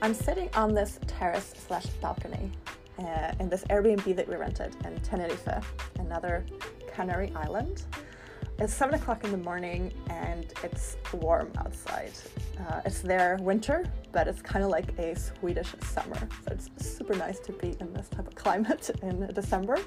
I'm sitting on this terrace slash balcony uh, in this Airbnb that we rented in Tenerife, another Canary island. It's seven o'clock in the morning and it's warm outside. Uh, it's their winter, but it's kind of like a Swedish summer. So it's super nice to be in this type of climate in December.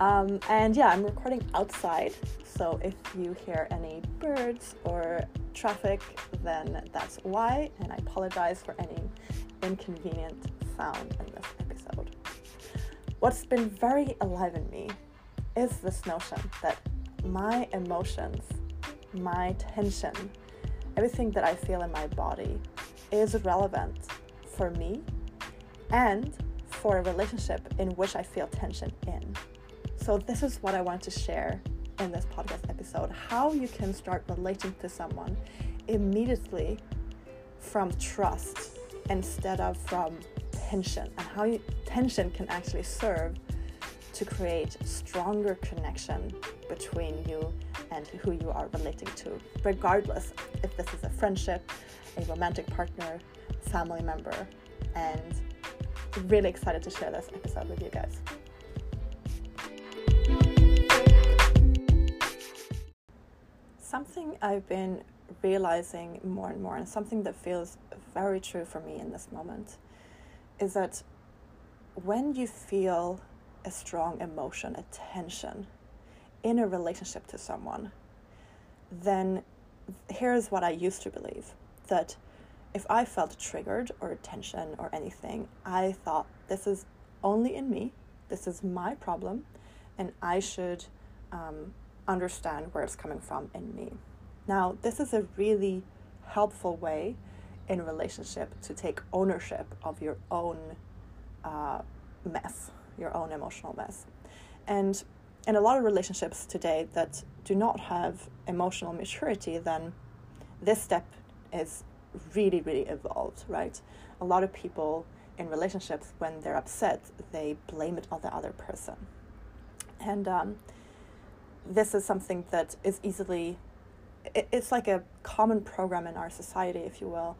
Um, and yeah, I'm recording outside. So if you hear any birds or traffic, then that's why. And I apologize for any inconvenient sound in this episode. What's been very alive in me is this notion that my emotions, my tension, everything that I feel in my body is relevant for me and for a relationship in which I feel tension in. So, this is what I want to share in this podcast episode how you can start relating to someone immediately from trust instead of from tension, and how you, tension can actually serve to create stronger connection between you and who you are relating to, regardless if this is a friendship, a romantic partner, family member, and really excited to share this episode with you guys. Something I've been realizing more and more, and something that feels very true for me in this moment, is that when you feel a strong emotion, a tension in a relationship to someone, then here's what I used to believe that if I felt triggered or tension or anything, I thought this is only in me, this is my problem, and I should um, understand where it's coming from in me. Now, this is a really helpful way in relationship to take ownership of your own uh, mess your own emotional mess. And in a lot of relationships today that do not have emotional maturity, then this step is really, really evolved, right? A lot of people in relationships, when they're upset, they blame it on the other person. And um, this is something that is easily, it, it's like a common program in our society, if you will,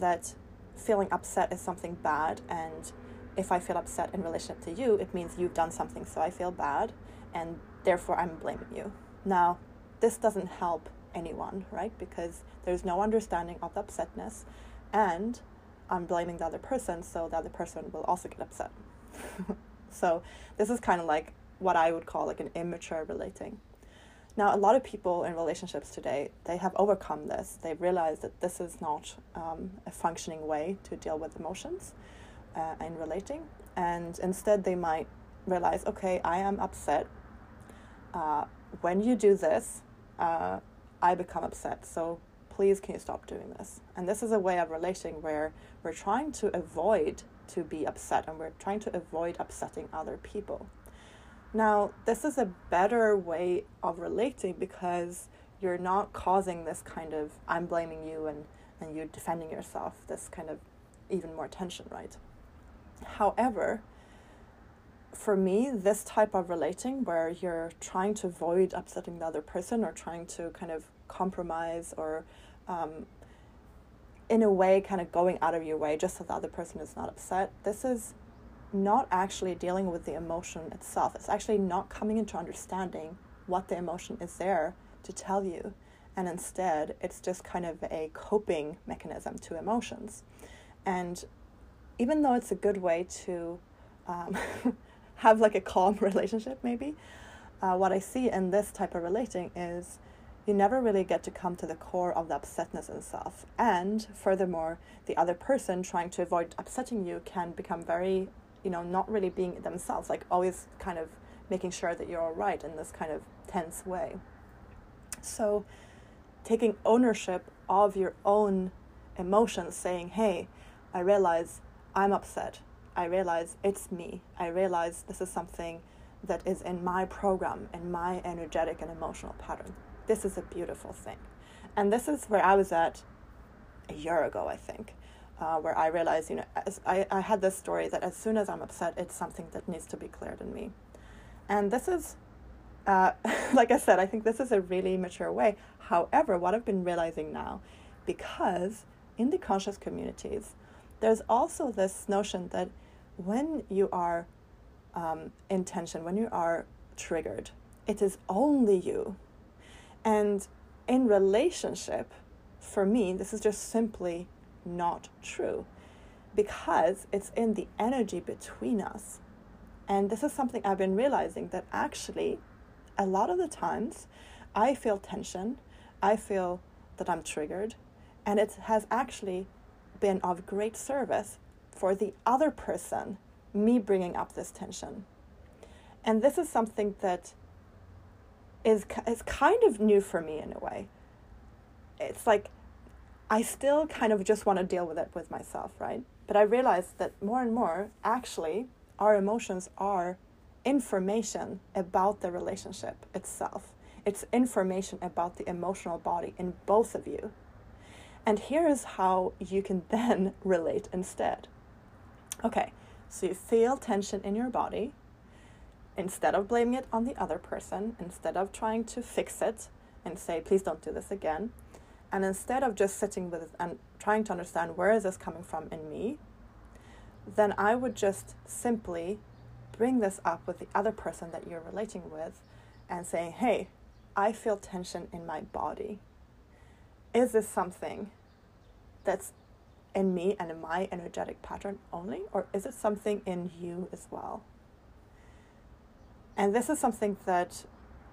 that feeling upset is something bad and if I feel upset in relationship to you, it means you've done something, so I feel bad, and therefore I'm blaming you. Now, this doesn't help anyone, right? Because there's no understanding of the upsetness, and I'm blaming the other person, so the other person will also get upset. so, this is kind of like what I would call like an immature relating. Now, a lot of people in relationships today, they have overcome this. They realize that this is not um, a functioning way to deal with emotions uh, and relating. And instead, they might realize, okay, I am upset. Uh, when you do this, uh, I become upset. So please, can you stop doing this? And this is a way of relating where we're trying to avoid to be upset and we're trying to avoid upsetting other people. Now, this is a better way of relating because you're not causing this kind of I'm blaming you and, and you defending yourself, this kind of even more tension, right? However, for me, this type of relating where you're trying to avoid upsetting the other person or trying to kind of compromise or um, in a way kind of going out of your way just so the other person is not upset, this is not actually dealing with the emotion itself. It's actually not coming into understanding what the emotion is there to tell you. And instead, it's just kind of a coping mechanism to emotions. And even though it's a good way to um, have like a calm relationship, maybe, uh, what I see in this type of relating is you never really get to come to the core of the upsetness itself. And furthermore, the other person trying to avoid upsetting you can become very, you know, not really being themselves, like always kind of making sure that you're all right in this kind of tense way. So, taking ownership of your own emotions, saying, hey, I realize I'm upset. I realize it's me. I realize this is something that is in my program, in my energetic and emotional pattern. This is a beautiful thing. And this is where I was at a year ago, I think, uh, where I realized, you know, I, I had this story that as soon as I'm upset, it's something that needs to be cleared in me. And this is, uh, like I said, I think this is a really mature way. However, what I've been realizing now, because in the conscious communities, there's also this notion that when you are um, in tension, when you are triggered, it is only you. And in relationship, for me, this is just simply not true because it's in the energy between us. And this is something I've been realizing that actually, a lot of the times, I feel tension, I feel that I'm triggered, and it has actually been of great service for the other person, me bringing up this tension. And this is something that is, is kind of new for me in a way. It's like I still kind of just want to deal with it with myself, right? But I realize that more and more, actually, our emotions are information about the relationship itself. It's information about the emotional body in both of you. And here is how you can then relate instead. Okay, so you feel tension in your body. Instead of blaming it on the other person, instead of trying to fix it and say, please don't do this again, and instead of just sitting with it and trying to understand where is this coming from in me, then I would just simply bring this up with the other person that you're relating with and saying, hey, I feel tension in my body. Is this something that's in me and in my energetic pattern only, or is it something in you as well? And this is something that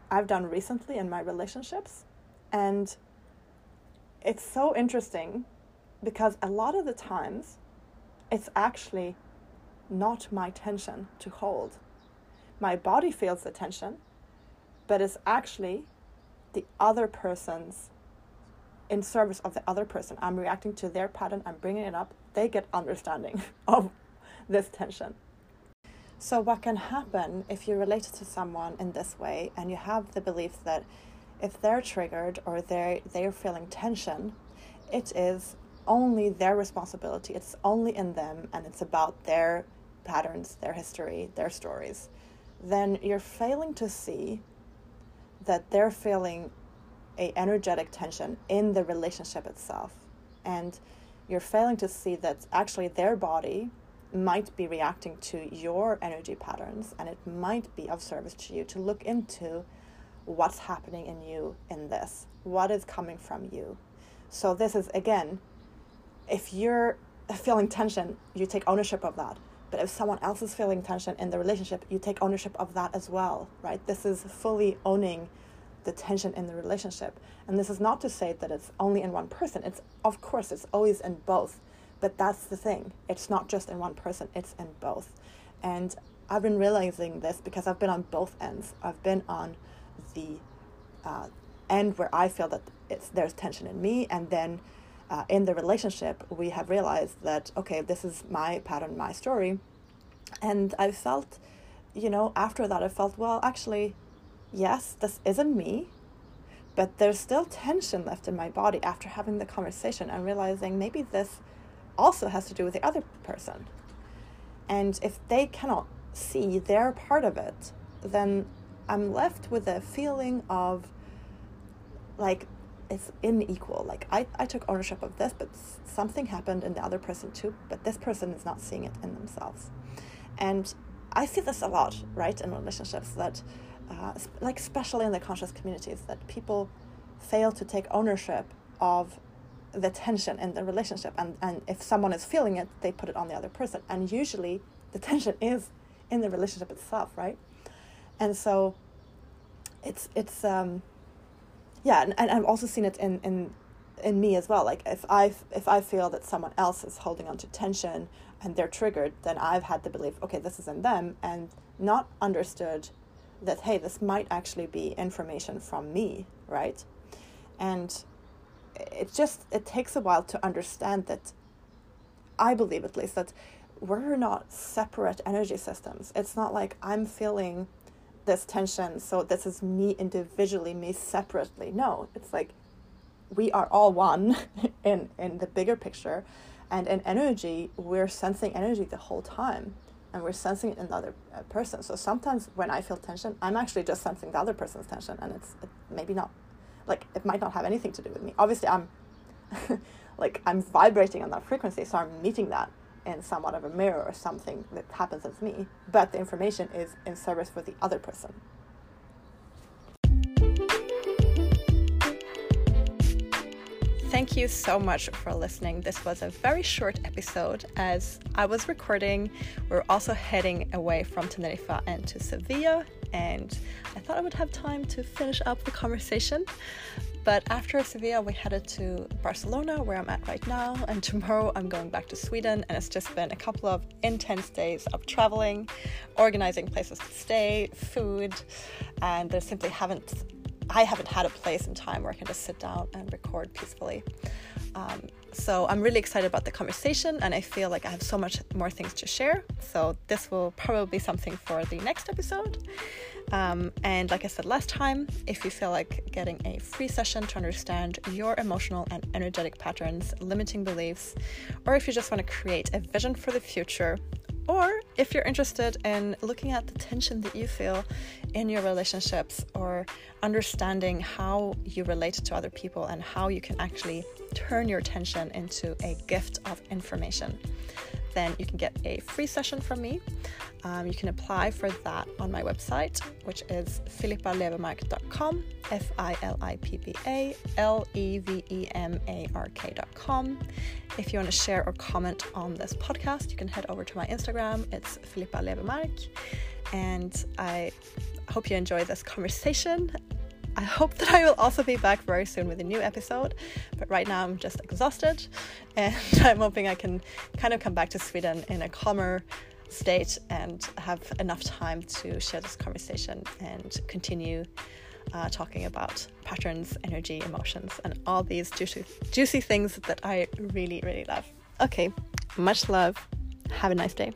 I've done recently in my relationships. And it's so interesting because a lot of the times it's actually not my tension to hold. My body feels the tension, but it's actually the other person's in service of the other person. I'm reacting to their pattern, I'm bringing it up, they get understanding of this tension. So, what can happen if you're related to someone in this way and you have the belief that if they're triggered or they're, they're feeling tension, it is only their responsibility. It's only in them and it's about their patterns, their history, their stories. Then you're failing to see that they're feeling a energetic tension in the relationship itself. And you're failing to see that actually their body might be reacting to your energy patterns and it might be of service to you to look into what's happening in you in this, what is coming from you. So, this is again if you're feeling tension, you take ownership of that. But if someone else is feeling tension in the relationship, you take ownership of that as well, right? This is fully owning the tension in the relationship. And this is not to say that it's only in one person. It's of course it's always in both. But that's the thing. It's not just in one person, it's in both. And I've been realizing this because I've been on both ends. I've been on the uh, end where I feel that it's there's tension in me and then uh, in the relationship, we have realized that, okay, this is my pattern, my story. And I felt, you know, after that, I felt, well, actually, yes, this isn't me, but there's still tension left in my body after having the conversation and realizing maybe this also has to do with the other person. And if they cannot see their part of it, then I'm left with a feeling of like it's unequal. Like I, I took ownership of this, but something happened in the other person too, but this person is not seeing it in themselves. And I see this a lot, right, in relationships that, uh, like especially in the conscious communities, that people fail to take ownership of the tension in the relationship. And, and if someone is feeling it, they put it on the other person. And usually the tension is in the relationship itself, right? And so it's, it's, um, yeah, and, and I've also seen it in, in in me as well. Like if I if I feel that someone else is holding on to tension and they're triggered, then I've had the belief, okay, this is in them, and not understood that hey, this might actually be information from me, right? And it just it takes a while to understand that. I believe at least that we're not separate energy systems. It's not like I'm feeling this tension so this is me individually me separately. No it's like we are all one in in the bigger picture. And in energy we're sensing energy the whole time and we're sensing it in the other uh, person. So sometimes when i feel tension i'm actually just sensing the other person's tension and it's it maybe not like it might not have anything to do with me. Obviously i'm like I'm vibrating on that frequency, so I'm meeting that in somewhat of a mirror or something that happens as me, but the information is in service for the other person. Thank you so much for listening. This was a very short episode as I was recording. We're also heading away from Tenerife and to Sevilla, and I thought I would have time to finish up the conversation. But after Sevilla, we headed to Barcelona, where I'm at right now, and tomorrow I'm going back to Sweden. And it's just been a couple of intense days of traveling, organizing places to stay, food, and there simply haven't I haven't had a place and time where I can just sit down and record peacefully. Um, so I'm really excited about the conversation, and I feel like I have so much more things to share. So this will probably be something for the next episode. Um, and like I said last time, if you feel like getting a free session to understand your emotional and energetic patterns, limiting beliefs, or if you just want to create a vision for the future or if you're interested in looking at the tension that you feel in your relationships or understanding how you relate to other people and how you can actually turn your tension into a gift of information, then you can get a free session from me. Um, you can apply for that on my website, which is filippalevemark.com, F I L I P P A L E V E M A R K.com. If you want to share or comment on this podcast, you can head over to my Instagram. It's Filippa Levemark. And I hope you enjoy this conversation. I hope that I will also be back very soon with a new episode. But right now I'm just exhausted and I'm hoping I can kind of come back to Sweden in a calmer state and have enough time to share this conversation and continue uh, talking about patterns, energy, emotions, and all these juicy, juicy things that I really, really love. Okay, much love. Have a nice day.